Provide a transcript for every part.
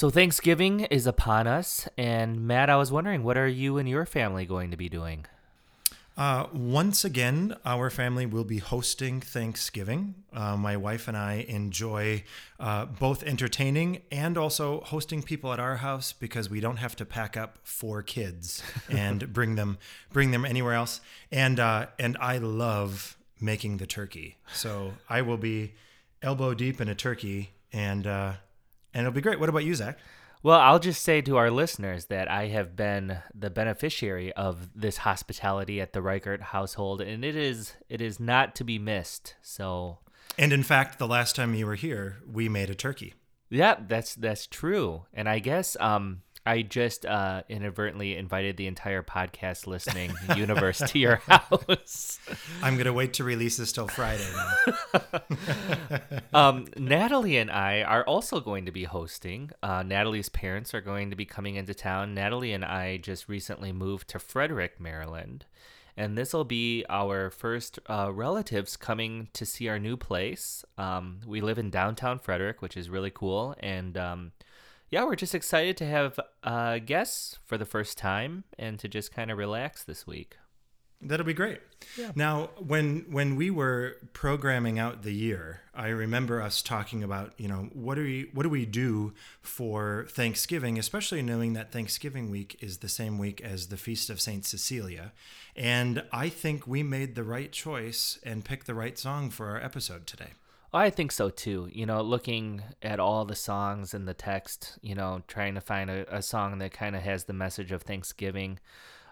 So Thanksgiving is upon us, and Matt, I was wondering, what are you and your family going to be doing? Uh, once again, our family will be hosting Thanksgiving. Uh, my wife and I enjoy uh, both entertaining and also hosting people at our house because we don't have to pack up four kids and bring them bring them anywhere else. And uh, and I love making the turkey, so I will be elbow deep in a turkey, and uh, and it'll be great. What about you, Zach? Well, I'll just say to our listeners that I have been the beneficiary of this hospitality at the Reichert household, and it is it is not to be missed. So, and in fact, the last time you were here, we made a turkey. Yeah, that's that's true. And I guess um, I just uh, inadvertently invited the entire podcast listening universe to your house. I'm gonna wait to release this till Friday. um, Natalie and I are also going to be hosting. Uh, Natalie's parents are going to be coming into town. Natalie and I just recently moved to Frederick, Maryland, and this will be our first uh, relatives coming to see our new place. Um, we live in downtown Frederick, which is really cool, and um, yeah, we're just excited to have uh, guests for the first time and to just kind of relax this week. That'll be great. Yeah. Now, when when we were programming out the year, I remember us talking about, you know, what do we what do we do for Thanksgiving, especially knowing that Thanksgiving week is the same week as the feast of Saint Cecilia. And I think we made the right choice and picked the right song for our episode today. I think so too. You know, looking at all the songs and the text, you know, trying to find a, a song that kind of has the message of Thanksgiving.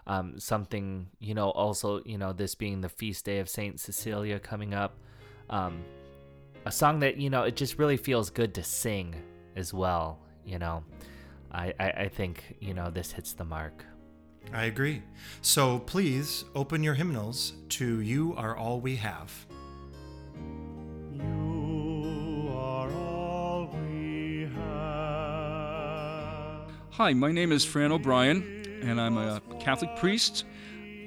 Um, something, you know, also, you know, this being the feast day of Saint Cecilia coming up. Um, a song that, you know, it just really feels good to sing as well, you know. I, I, I think, you know, this hits the mark. I agree. So please open your hymnals to You Are All We Have. Hi, my name is Fran O'Brien, and I'm a Catholic priest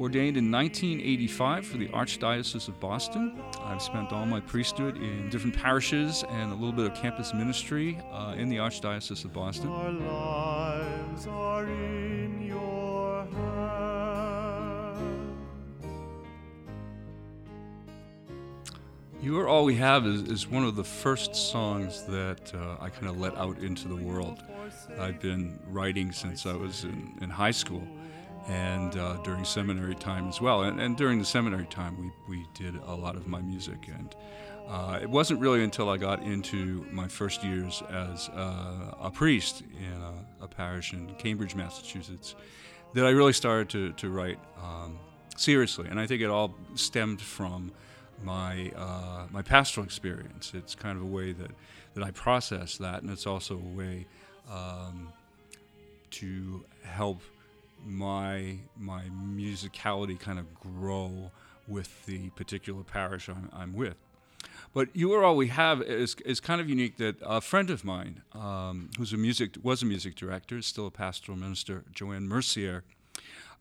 ordained in 1985 for the Archdiocese of Boston. I've spent all my priesthood in different parishes and a little bit of campus ministry uh, in the Archdiocese of Boston. You Are All We Have is, is one of the first songs that uh, I kind of let out into the world. I've been writing since I was in, in high school and uh, during seminary time as well. And, and, during the seminary time, we, we did a lot of my music. And uh, it wasn't really until I got into my first years as uh, a priest in a, a, parish in Cambridge, Massachusetts, that I really started to, to write um, seriously. And I think it all stemmed from my uh, my pastoral experience. It's kind of a way that, that I process that, and it's also a way um, to help my my musicality kind of grow with the particular parish I'm, I'm with. But you are all we have is, is kind of unique. That a friend of mine, um, who's a music was a music director, is still a pastoral minister, Joanne Mercier,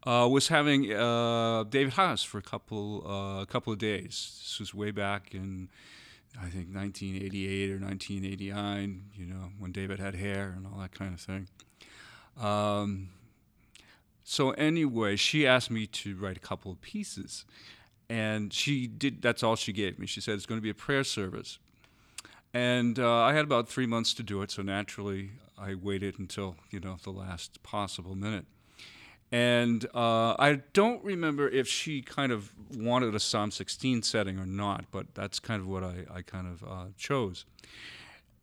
uh, was having uh, David Haas for a couple uh, a couple of days. This was way back in I think 1988 or 1989. You know when David had hair and all that kind of thing. Um, so anyway, she asked me to write a couple of pieces, and she did. That's all she gave me. She said it's going to be a prayer service, and uh, I had about three months to do it. So naturally, I waited until you know the last possible minute. And uh, I don't remember if she kind of wanted a Psalm 16 setting or not, but that's kind of what I, I kind of uh, chose.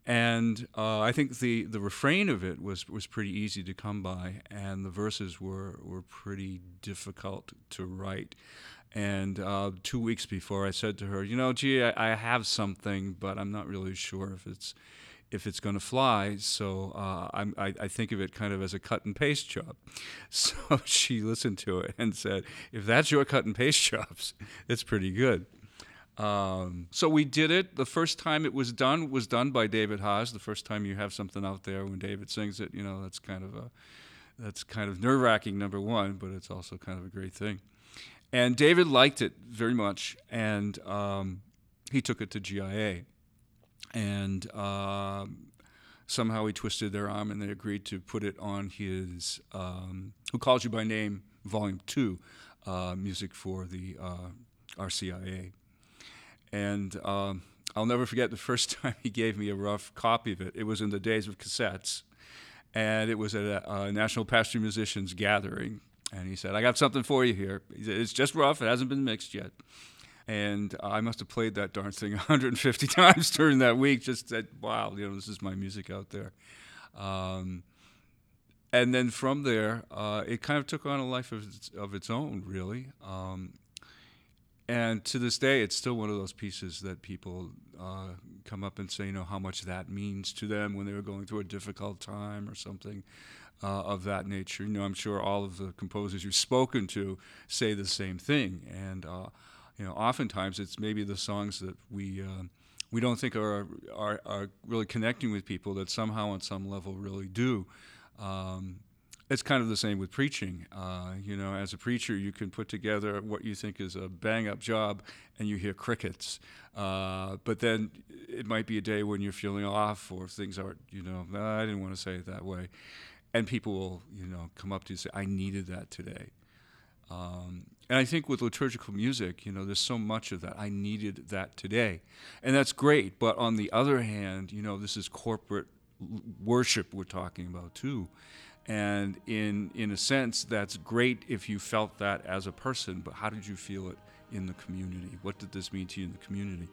And uh, I think the, the refrain of it was, was pretty easy to come by, and the verses were, were pretty difficult to write. And uh, two weeks before, I said to her, You know, gee, I, I have something, but I'm not really sure if it's if it's going to fly. So uh, I, I think of it kind of as a cut and paste job. So she listened to it and said, if that's your cut and paste jobs, it's pretty good. Um, so we did it. The first time it was done was done by David Haas. The first time you have something out there when David sings it, you know, that's kind of a that's kind of nerve wracking. Number one, but it's also kind of a great thing. And David liked it very much, and um, he took it to GIA and um, somehow he twisted their arm and they agreed to put it on his um, Who Calls You by Name, Volume 2, uh, music for the uh, RCIA. And um, I'll never forget the first time he gave me a rough copy of it. It was in the days of cassettes, and it was at a, a National Pastor Musicians gathering. And he said, I got something for you here. It's just rough, it hasn't been mixed yet. And I must have played that darn thing 150 times during that week. Just that, wow, you know, this is my music out there. Um, and then from there, uh, it kind of took on a life of its, of its own, really. Um, and to this day, it's still one of those pieces that people uh, come up and say, you know, how much that means to them when they were going through a difficult time or something uh, of that nature. You know, I'm sure all of the composers you've spoken to say the same thing, and uh, you know, oftentimes it's maybe the songs that we uh, we don't think are, are are really connecting with people that somehow on some level really do. Um, it's kind of the same with preaching. Uh, you know, as a preacher, you can put together what you think is a bang up job and you hear crickets. Uh, but then it might be a day when you're feeling off or things aren't, you know, I didn't want to say it that way. And people will, you know, come up to you and say, I needed that today. Um, and I think with liturgical music, you know, there's so much of that. I needed that today. And that's great. But on the other hand, you know, this is corporate worship we're talking about too. And in in a sense, that's great if you felt that as a person. But how did you feel it in the community? What did this mean to you in the community?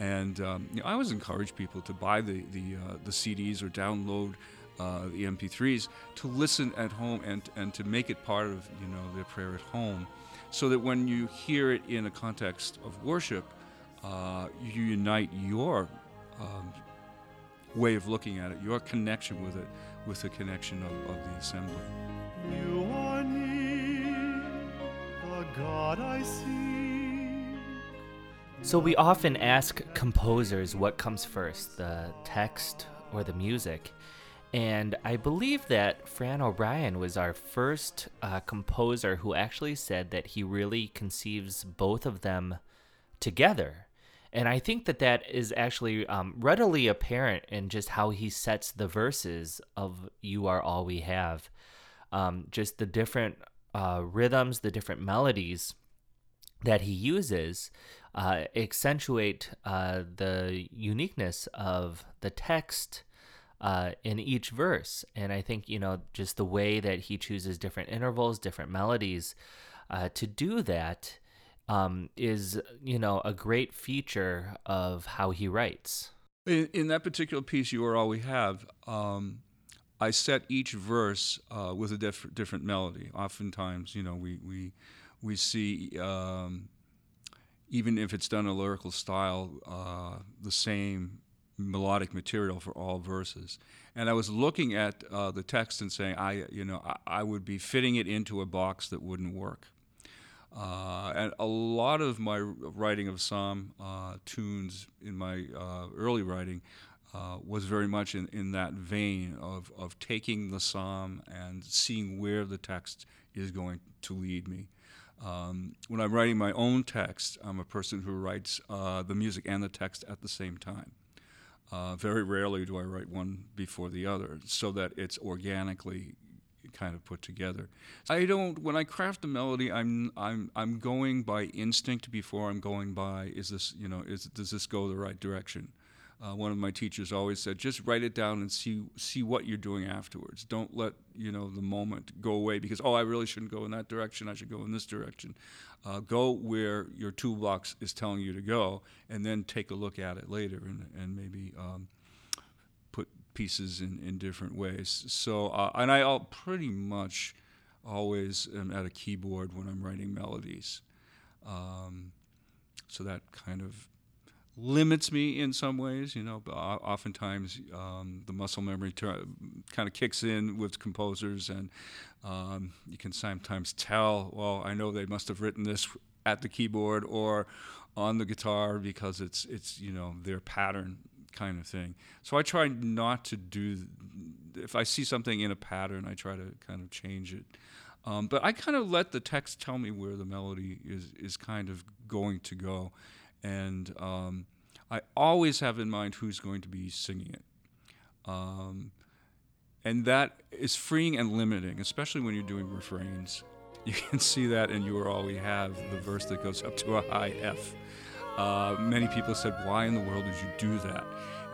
And um, you know, I always encourage people to buy the the uh, the CDs or download uh, the MP3s to listen at home and and to make it part of you know their prayer at home, so that when you hear it in a context of worship, uh, you unite your um, way of looking at it, your connection with it, with the connection of, of the assembly. You are near, the God I see. So we often ask composers what comes first, the text or the music. And I believe that Fran O'Brien was our first uh, composer who actually said that he really conceives both of them together. And I think that that is actually um, readily apparent in just how he sets the verses of You Are All We Have. Um, just the different uh, rhythms, the different melodies that he uses uh, accentuate uh, the uniqueness of the text uh, in each verse. And I think, you know, just the way that he chooses different intervals, different melodies uh, to do that um, is you know a great feature of how he writes. In, in that particular piece, you are all we have. Um, I set each verse uh, with a diff- different melody. Oftentimes, you know, we we we see. Um, even if it's done in a lyrical style, uh, the same melodic material for all verses. And I was looking at uh, the text and saying, I, you know, I, I, would be fitting it into a box that wouldn't work. Uh, and a lot of my writing of psalm uh, tunes in my uh, early writing uh, was very much in, in that vein of, of taking the psalm and seeing where the text is going to lead me. Um, when I'm writing my own text, I'm a person who writes uh, the music and the text at the same time. Uh, very rarely do I write one before the other, so that it's organically kind of put together. I don't when I craft a melody, I'm I'm I'm going by instinct before I'm going by is this you know is does this go the right direction? Uh, one of my teachers always said, just write it down and see see what you're doing afterwards. Don't let you know the moment go away because oh, I really shouldn't go in that direction. I should go in this direction. Uh, go where your toolbox is telling you to go, and then take a look at it later and and maybe um, put pieces in, in different ways. So, uh, and I I'll pretty much always am at a keyboard when I'm writing melodies. Um, so that kind of limits me in some ways, you know, oftentimes um, the muscle memory ter- kind of kicks in with composers, and um, you can sometimes tell, well, I know they must have written this at the keyboard or on the guitar because it's it's you know their pattern kind of thing. So I try not to do. If I see something in a pattern, I try to kind of change it. Um, but I kind of let the text tell me where the melody is is kind of going to go, and um, I always have in mind who's going to be singing it. Um, and that is freeing and limiting, especially when you're doing refrains. You can see that in You Are All We Have, the verse that goes up to a high F. Uh, many people said, Why in the world did you do that?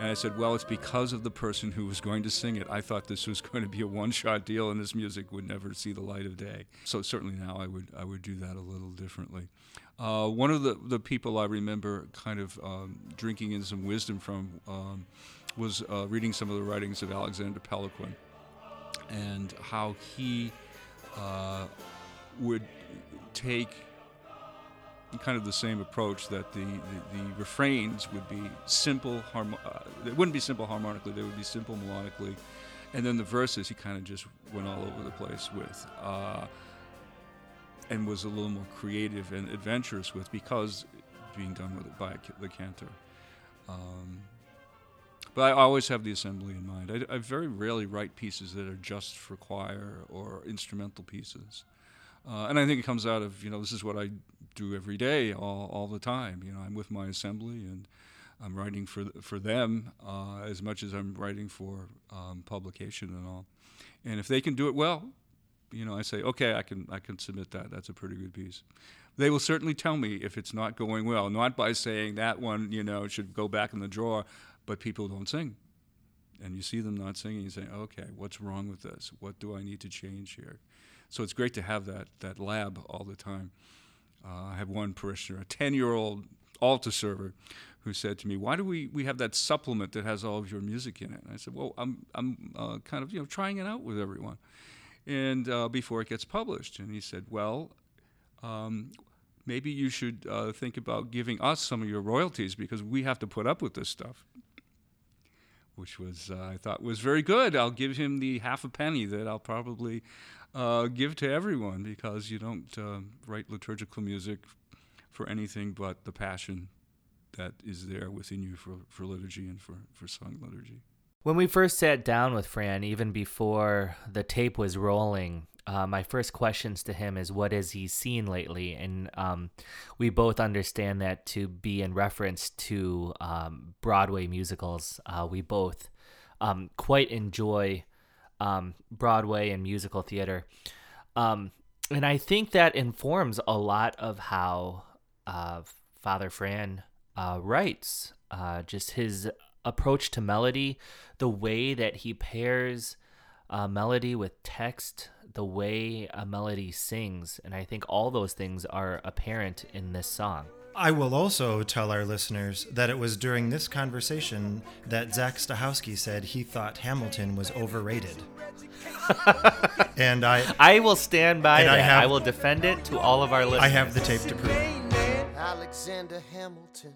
And I said, Well, it's because of the person who was going to sing it. I thought this was going to be a one shot deal and this music would never see the light of day. So certainly now I would, I would do that a little differently. Uh, one of the, the people I remember kind of um, drinking in some wisdom from um, was uh, reading some of the writings of Alexander Peloquin and how he uh, would take kind of the same approach that the, the, the refrains would be simple, harmo- uh, they wouldn't be simple harmonically, they would be simple melodically. And then the verses he kind of just went all over the place with uh, and was a little more creative and adventurous with because being done with it by the cantor. Um, but I always have the assembly in mind. I, I, very rarely write pieces that are just for choir or instrumental pieces. Uh, and I think it comes out of, you know, this is what I do every day, all, all the time. You know, I'm with my assembly and I'm writing for, for them uh, as much as I'm writing for um, publication and all. And if they can do it well, you know, I say, okay, I can, I can submit that. That's a pretty good piece. They will certainly tell me if it's not going well, not by saying that one, you know, should go back in the drawer, but people don't sing. And you see them not singing, you say, okay, what's wrong with this? What do I need to change here? So it's great to have that, that lab all the time. Uh, I have one parishioner, a 10 year old altar server, who said to me, "Why do we, we have that supplement that has all of your music in it?" And I said, "Well, I'm I'm uh, kind of you know trying it out with everyone, and uh, before it gets published." And he said, "Well, um, maybe you should uh, think about giving us some of your royalties because we have to put up with this stuff." Which was uh, I thought was very good. I'll give him the half a penny that I'll probably uh, give to everyone because you don't uh, write liturgical music for anything but the passion that is there within you for, for liturgy and for, for sung liturgy. When we first sat down with Fran, even before the tape was rolling, uh, my first questions to him is what has he seen lately and um, we both understand that to be in reference to um, broadway musicals uh, we both um, quite enjoy um, Broadway and musical theater. Um, and I think that informs a lot of how uh, Father Fran uh, writes. Uh, just his approach to melody, the way that he pairs melody with text, the way a melody sings. And I think all those things are apparent in this song. I will also tell our listeners that it was during this conversation that Zach Stachowski said he thought Hamilton was overrated. and I I will stand by that. I, have, I will defend it to all of our listeners. I have the tape to prove Alexander Hamilton.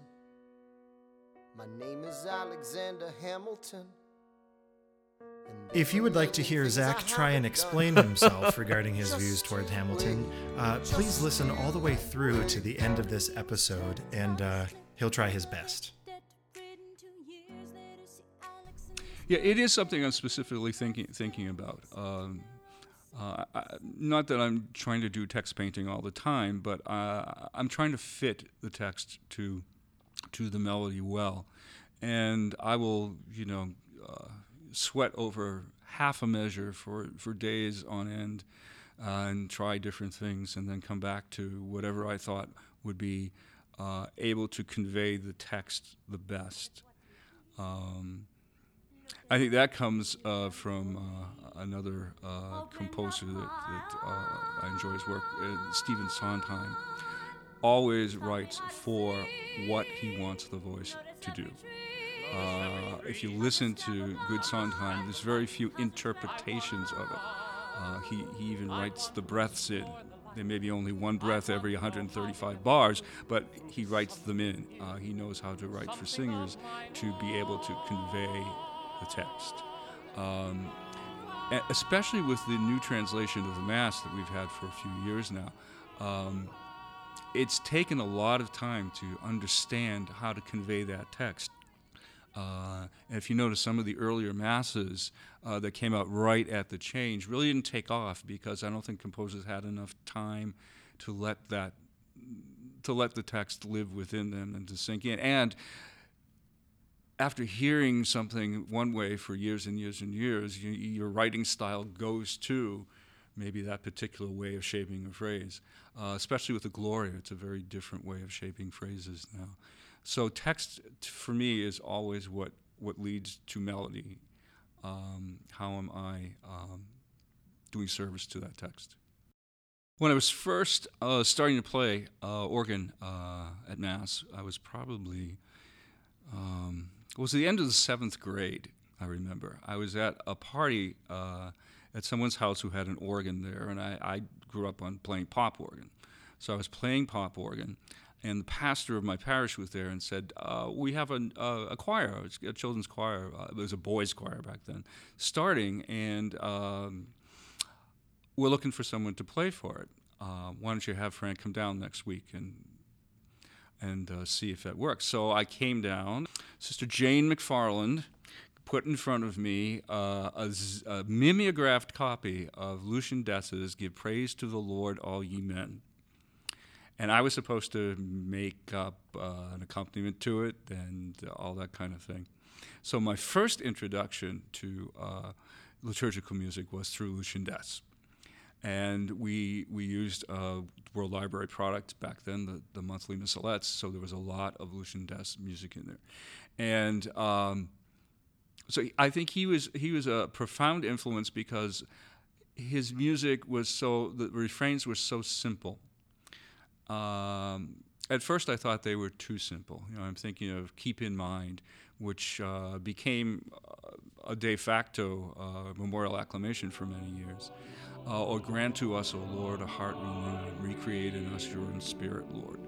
My name is Alexander Hamilton. If you would like to hear Zach try and explain himself regarding his views towards Hamilton, uh, please listen all the way through to the end of this episode, and uh, he'll try his best. Yeah, it is something I'm specifically thinking thinking about. Um, uh, I, not that I'm trying to do text painting all the time, but uh, I'm trying to fit the text to to the melody well, and I will, you know, uh, sweat over half a measure for for days on end, uh, and try different things, and then come back to whatever I thought would be uh, able to convey the text the best. Um, I think that comes uh, from uh, another uh, composer that, that uh, I enjoy his work, uh, Stephen Sondheim. Always writes for what he wants the voice to do. Uh, if you listen to good Sondheim, there's very few interpretations of it. he, he even writes the breaths in. There may be only one breath every 135 bars, but he writes them in. he knows how to write for singers to be able to convey the text. Um, especially with the new translation of the Mass that we've had for a few years now, um, it's taken a lot of time to understand how to convey that text. Uh, if you notice, some of the earlier masses uh, that came out right at the change really didn't take off because I don't think composers had enough time to let that to let the text live within them and to sink in. And after hearing something one way for years and years and years, you, your writing style goes to maybe that particular way of shaping a phrase. Uh, especially with the Gloria, it's a very different way of shaping phrases now. So text for me is always what what leads to melody. Um, how am I um, doing service to that text? When I was first uh, starting to play uh, organ uh, at Mass, I was probably um, it was the end of the seventh grade. I remember I was at a party uh, at someone's house who had an organ there, and I, I grew up on playing pop organ, so I was playing pop organ, and the pastor of my parish was there and said, uh, "We have a, a, a, choir, a children's choir. Uh, it was a boys' choir back then, starting, and um, we're looking for someone to play for it. Uh, why don't you have Frank come down next week and and uh, see if that works?" So I came down. Sister Jane McFarland put in front of me uh, a, a, mimeographed copy of Lucien Deiss's "Give Praise to the Lord, All Ye Men." And I was supposed to make up uh, an accompaniment to it and all that kind of thing. So my first introduction to uh, liturgical music was through Lucien Deiss and we we used a World Library product back then, the, the monthly missalettes. So there was a lot of Lucien Deiss music in there, and um, so I think he was he was a profound influence because his music was so the refrains were so simple. Um, at first, I thought they were too simple. You know, I'm thinking of "Keep in Mind," which uh, became a de facto uh, memorial acclamation for many years. Uh, or grant to us, O Lord, a heart renewed, recreate in us your own spirit, Lord.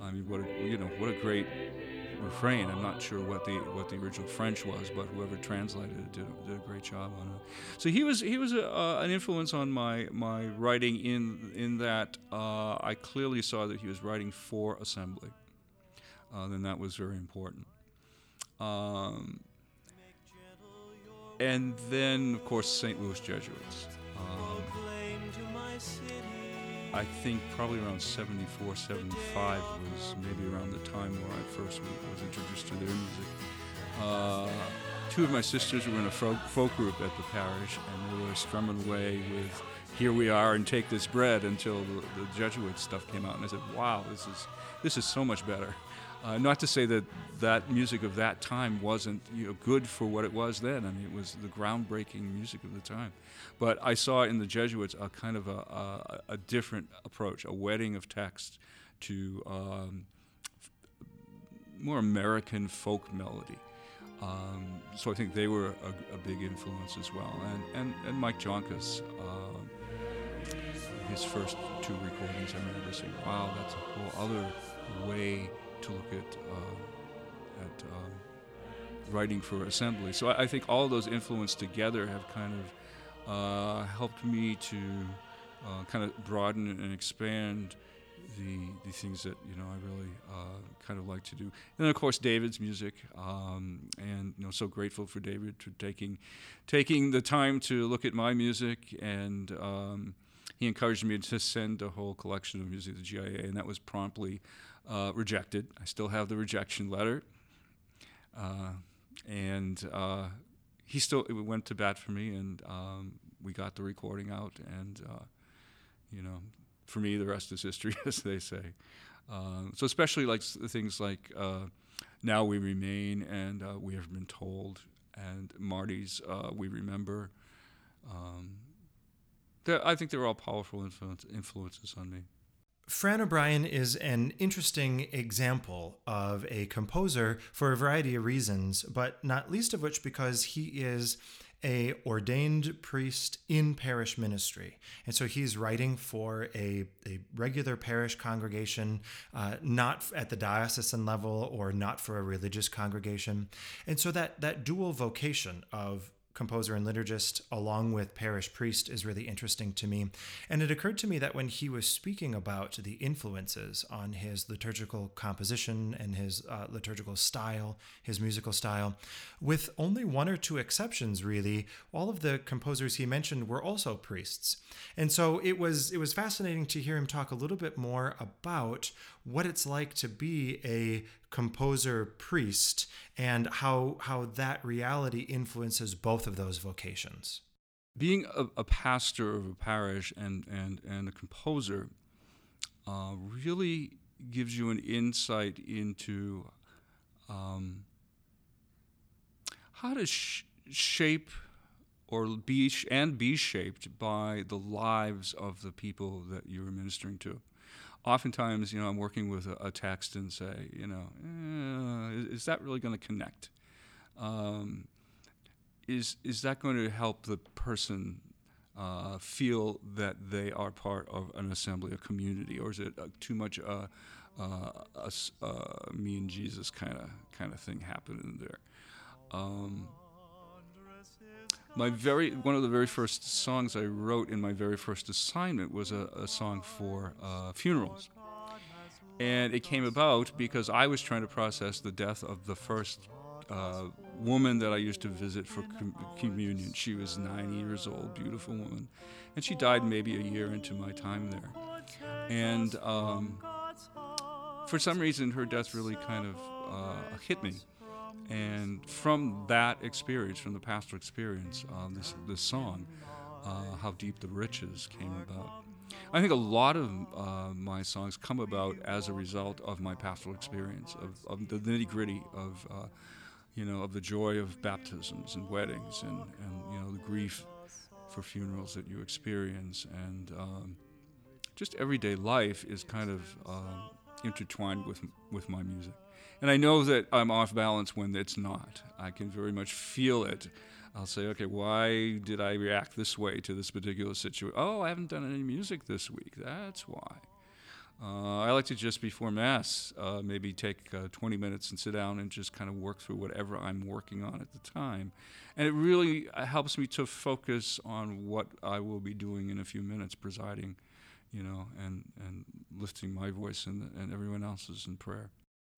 I mean, what a, you know, what a great refrain. I'm not sure what the what the original French was, but whoever translated it did, did a great job on it. So he was he was a, uh, an influence on my my writing in in that uh, I clearly saw that he was writing for assembly. Uh, then that was very important. Um, and then, of course, St. Louis Jesuits. Um, I think probably around 74, 75 was maybe around the time where I first was introduced to their music. Uh, two of my sisters were in a folk, folk, group at the parish, and they were strumming away with "Here We Are" and "Take This Bread" until the, the Jesuit stuff came out, and I said, "Wow, this is this is so much better." Uh, not to say that that music of that time wasn't you know, good for what it was then. I mean, it was the groundbreaking music of the time. But I saw in the Jesuits a kind of a, a, a different approach, a wedding of text to um, more American folk melody. Um, so I think they were a, a, big influence as well. And, and, and Mike Joncas, uh, his first two recordings, I remember saying, wow, that's a whole other way to look at uh, at um, writing for assembly. So I, I, think all those influences together have kind of uh, helped me to uh, kind of broaden and expand the the things that you know I really uh, kind of like to do. And then of course David's music, um, and you know so grateful for David for taking taking the time to look at my music and. Um, he encouraged me to send a whole collection of music to GIA, and that was promptly uh, rejected. I still have the rejection letter. Uh, and uh, he still went to bat for me, and um, we got the recording out. And, uh, you know, for me, the rest is history, as they say. Um, so, especially like things like uh, Now We Remain and uh, We Have Been Told, and Marty's We Remember. Um, I think they're all powerful influence, influences on me. Fran O'Brien is an interesting example of a composer for a variety of reasons, but not least of which because he is a ordained priest in parish ministry. And so he's writing for a, a regular parish congregation uh, not at the diocesan level or not for a religious congregation. And so that that dual vocation of composer and liturgist along with parish priest is really interesting to me. And it occurred to me that when he was speaking about the influences on his liturgical composition and his uh, liturgical style, his musical style, with only one or two exceptions really, all of the composers he mentioned were also priests. And so it was it was fascinating to hear him talk a little bit more about what it's like to be a composer priest and how how that reality influences both of those vocations. Being a, a pastor of a parish and and and a composer uh, really gives you an insight into um, how to sh- shape or be sh- and be shaped by the lives of the people that you're ministering to. Oftentimes, you know, I'm working with a, a text and say, you know, eh, is, is, that really going to connect? Um, is is that going to help the person uh, feel that they are part of an assembly, a community, or is it uh, too much uh, uh a, uh, me and Jesus kind of kind of thing happening there? Um, my very one of the very first songs I wrote in my very first assignment was a, a song for uh, funerals, and it came about because I was trying to process the death of the first uh, woman that I used to visit for com- communion. She was nine years old, beautiful woman, and she died maybe a year into my time there, and. Um, for some reason, her death really kind of uh, hit me and from that experience, from the pastoral experience, uh, this this song, uh, "How Deep the Riches," came about. I think a lot of uh, my songs come about as a result of my pastoral experience, of, of the nitty gritty of, uh, you know, of the joy of baptisms and weddings, and, and you know the grief for funerals that you experience, and um, just everyday life is kind of uh, intertwined with with my music. And I know that I'm off balance when it's not. I can very much feel it. I'll say, okay, why did I react this way to this particular situation? Oh, I haven't done any music this week. That's why. Uh, I like to just before Mass, uh, maybe take uh, 20 minutes and sit down and just kind of work through whatever I'm working on at the time. And it really uh, helps me to focus on what I will be doing in a few minutes, presiding, you know, and, and lifting my voice and, and everyone else's in prayer.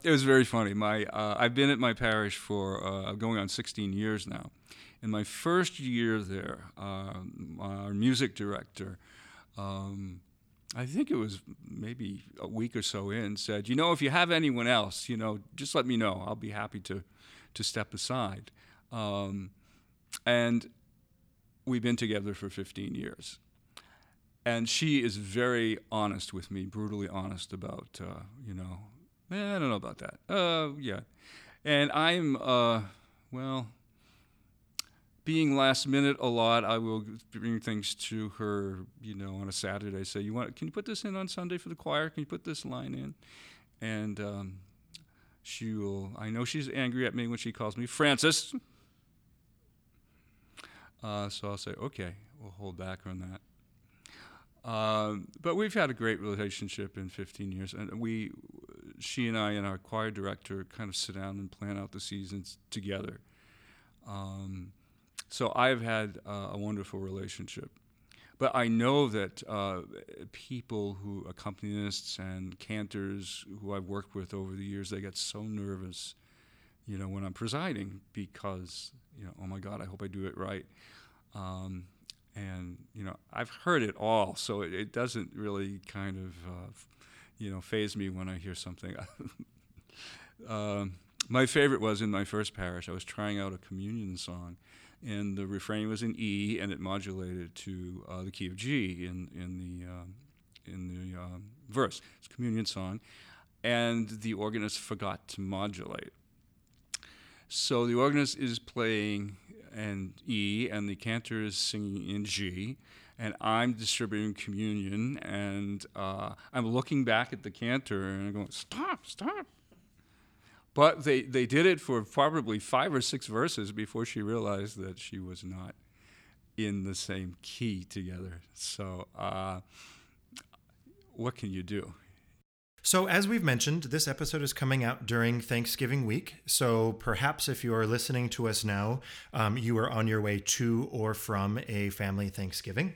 It was very funny. My uh, I've been at my parish for uh, going on 16 years now. In my first year there, uh, our music director, um, I think it was maybe a week or so in, said, "You know, if you have anyone else, you know, just let me know. I'll be happy to to step aside." Um, and we've been together for 15 years. And she is very honest with me, brutally honest about, uh, you know, Eh, I don't know about that. Uh, yeah. And I'm, uh, well, being last minute a lot, I will bring things to her, you know, on a Saturday. Say, you want? Can you put this in on Sunday for the choir? Can you put this line in? And um, she will. I know she's angry at me when she calls me Francis. Uh, so I'll say, okay, we'll hold back on that. Um, but we've had a great relationship in 15 years, and we she and I and our choir director kind of sit down and plan out the seasons together. Um, so I've had uh, a wonderful relationship. But I know that uh, people who, accompanists and cantors who I've worked with over the years, they get so nervous, you know, when I'm presiding because, you know, oh my God, I hope I do it right. Um, and, you know, I've heard it all, so it, it doesn't really kind of uh, you know, faze me when I hear something. um, my favorite was in my first parish. I was trying out a communion song, and the refrain was in E, and it modulated to uh, the key of G in in the um, in the um, verse. It's a communion song, and the organist forgot to modulate. So the organist is playing an E, and the cantor is singing in G, and I'm distributing communion, and uh, I'm looking back at the cantor and I'm going, stop, stop. But they, they did it for probably five or six verses before she realized that she was not in the same key together. So, uh, what can you do? So, as we've mentioned, this episode is coming out during Thanksgiving week. So, perhaps if you are listening to us now, um, you are on your way to or from a family Thanksgiving.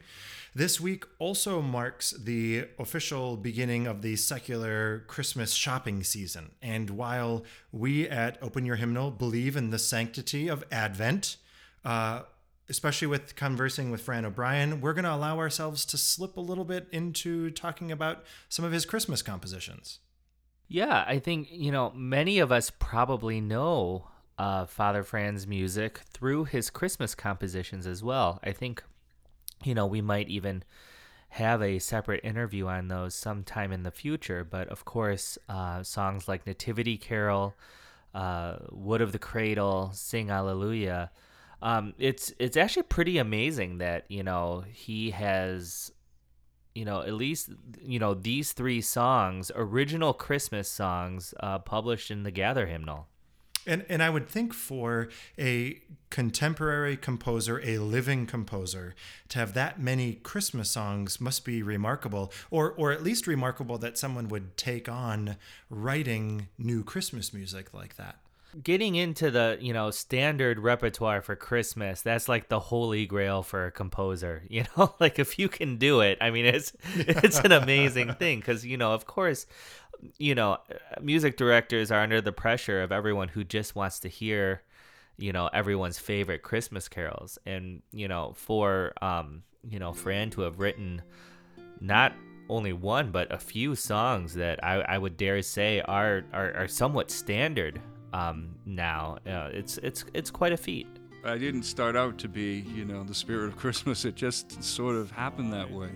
This week also marks the official beginning of the secular Christmas shopping season. And while we at Open Your Hymnal believe in the sanctity of Advent, uh, especially with conversing with Fran O'Brien, we're going to allow ourselves to slip a little bit into talking about some of his Christmas compositions. Yeah, I think, you know, many of us probably know uh, Father Fran's music through his Christmas compositions as well. I think, you know, we might even have a separate interview on those sometime in the future. But of course, uh, songs like Nativity Carol, uh, Wood of the Cradle, Sing Alleluia. Um, it's it's actually pretty amazing that you know he has you know, at least you know these three songs, original Christmas songs, uh, published in the Gather Hymnal. And and I would think for a contemporary composer, a living composer, to have that many Christmas songs must be remarkable, or or at least remarkable that someone would take on writing new Christmas music like that getting into the you know standard repertoire for christmas that's like the holy grail for a composer you know? Like if you can do it i mean it's it's an amazing thing because you know of course you know music directors are under the pressure of everyone who just wants to hear you know everyone's favorite christmas carols. And you know for um you know fran to have written not only one but a few songs that i, I would dare say are, are are somewhat standard um, now. Uh, it's it's it's quite a feat. I didn't start out to be, you know, the spirit of Christmas. It just sort of happened that way.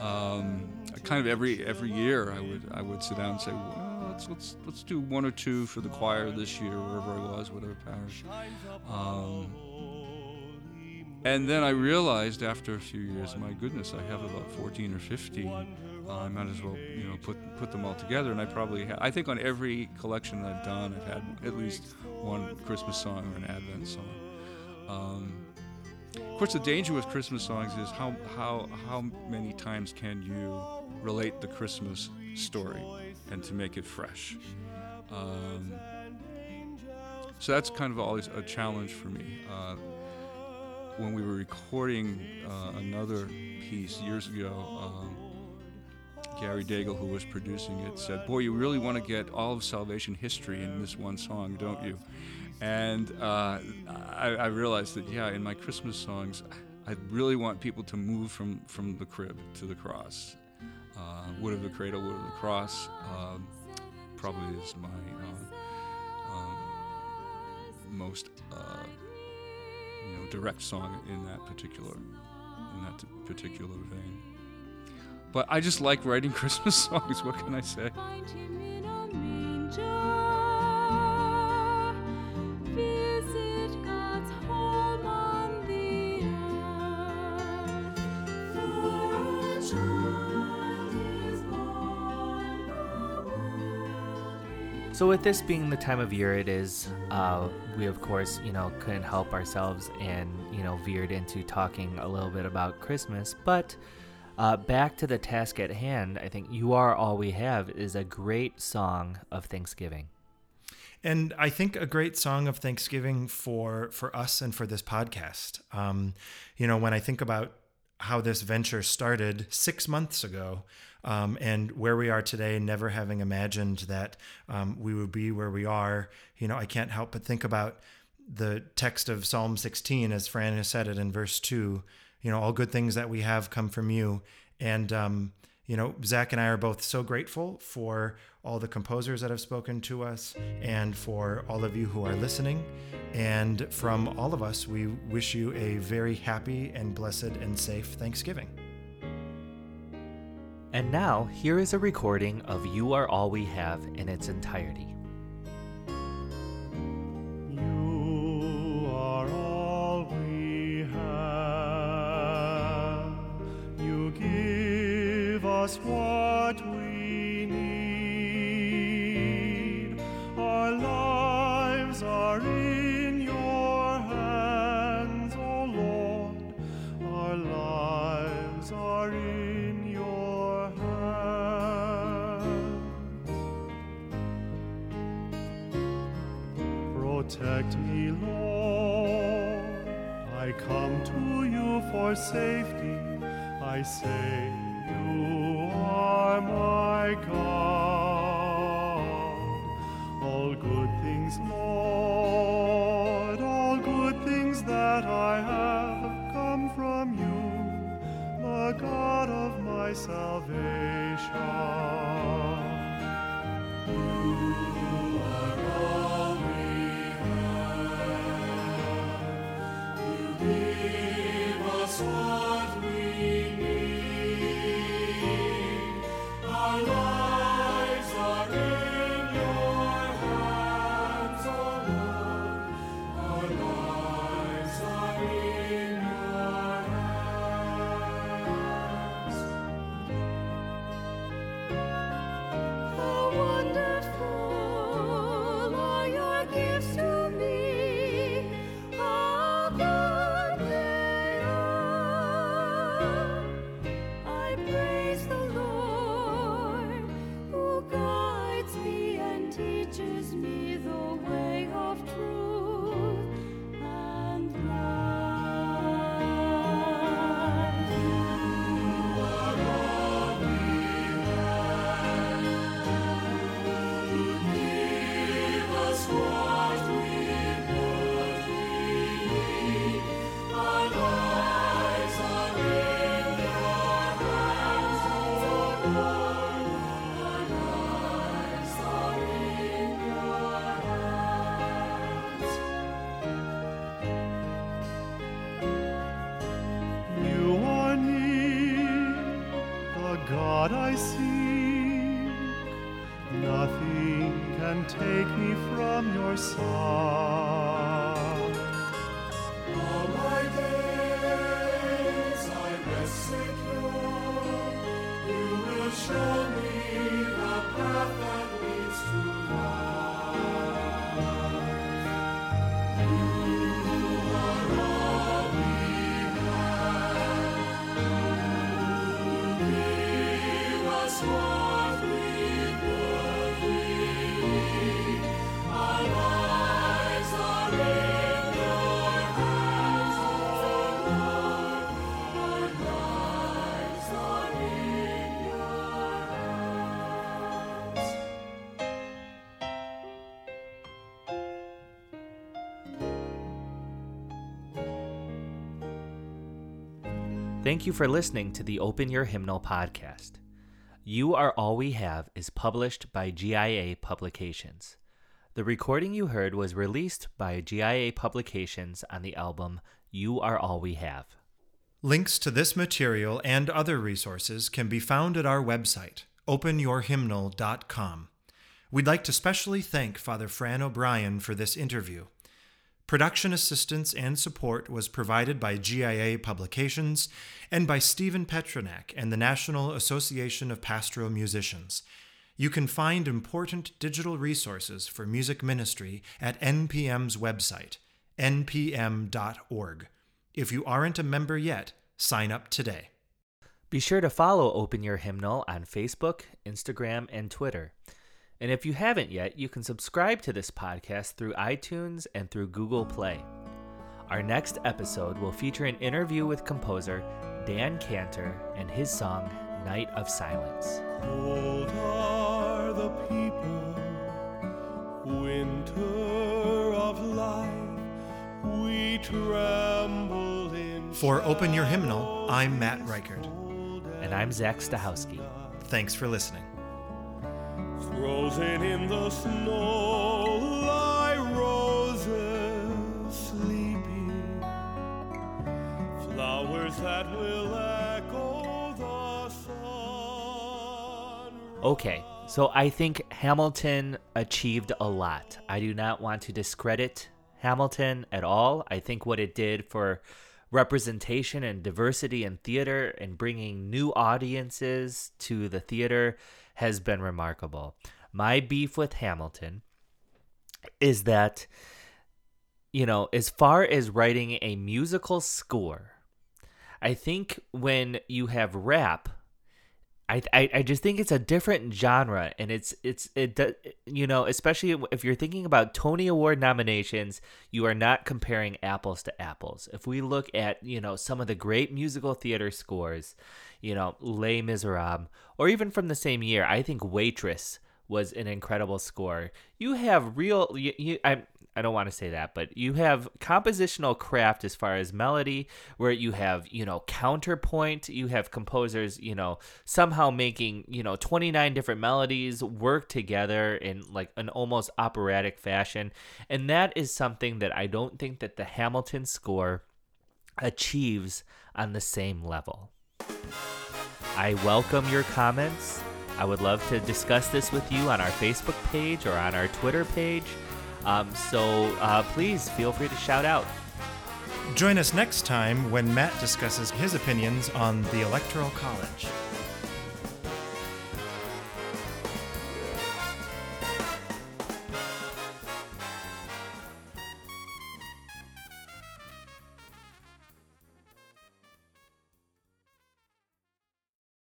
Um, kind of every every year, I would I would sit down and say, well, let's let's let's do one or two for the choir this year, wherever I was, whatever parish. Um, and then I realized after a few years, my goodness, I have about 14 or 15 uh, I might as well, you know, put put them all together. And I probably, ha- I think on every collection that I've done, I've had at least one Christmas song or an Advent song. Um, of course, the danger with Christmas songs is how how how many times can you relate the Christmas story and to make it fresh. Um, so that's kind of always a challenge for me. Uh, when we were recording uh, another piece years ago. Um, Gary Daigle, who was producing it, said, Boy, you really want to get all of salvation history in this one song, don't you? And uh, I, I, realized that, yeah, in my Christmas songs, I really want people to move from, from the crib to the cross. Uh, Wood of the Cradle, Wood of the Cross um, probably is my uh, um, most uh, you know direct song in that particular in that particular vein. But I just like writing Christmas songs. What can I say? So, with this being the time of year it is, uh, we of course, you know, couldn't help ourselves and, you know, veered into talking a little bit about Christmas. But uh, back to the task at hand, I think You Are All We Have is a great song of Thanksgiving. And I think a great song of Thanksgiving for for us and for this podcast. Um, you know, when I think about how this venture started six months ago, um, and where we are today, never having imagined that um, we would be where we are, you know, I can't help but think about the text of Psalm 16, as Fran has said it in verse 2 you know, all good things that we have come from you. And, um, you know, Zach and I are both so grateful for all the composers that have spoken to us and for all of you who are listening. And from all of us, we wish you a very happy and blessed and safe Thanksgiving. And now, here is a recording of You Are All We Have in its entirety. Us what we need. Our lives are in your hands, O oh Lord. Our lives are in your hands. Protect me, Lord. I come to you for safety. I say, take me from your side. Thank you for listening to the Open Your Hymnal podcast. You Are All We Have is published by GIA Publications. The recording you heard was released by GIA Publications on the album You Are All We Have. Links to this material and other resources can be found at our website, openyourhymnal.com. We'd like to specially thank Father Fran O'Brien for this interview. Production assistance and support was provided by GIA Publications and by Stephen Petrunak and the National Association of Pastoral Musicians. You can find important digital resources for music ministry at NPM's website, npm.org. If you aren't a member yet, sign up today. Be sure to follow Open Your Hymnal on Facebook, Instagram, and Twitter. And if you haven't yet, you can subscribe to this podcast through iTunes and through Google Play. Our next episode will feature an interview with composer Dan Kantor and his song Night of Silence. Cold are the people, winter of life, we tremble in For Open Your Hymnal, I'm Matt Reichert. And I'm Zach Stachowski. Thanks for listening. Frozen in the snow lie roses sleeping, flowers that will echo the sun. Okay, so I think Hamilton achieved a lot. I do not want to discredit Hamilton at all. I think what it did for representation and diversity in theater and bringing new audiences to the theater has been remarkable. My beef with Hamilton is that, you know, as far as writing a musical score, I think when you have rap, I, I, I just think it's a different genre and it's it's it you know especially if you're thinking about Tony Award nominations you are not comparing apples to apples. If we look at you know some of the great musical theater scores you know Les Miserables or even from the same year I think Waitress was an incredible score. You have real you, you I I don't want to say that, but you have compositional craft as far as melody, where you have, you know, counterpoint. You have composers, you know, somehow making, you know, 29 different melodies work together in like an almost operatic fashion. And that is something that I don't think that the Hamilton score achieves on the same level. I welcome your comments. I would love to discuss this with you on our Facebook page or on our Twitter page. Um, so uh, please feel free to shout out. Join us next time when Matt discusses his opinions on the Electoral College.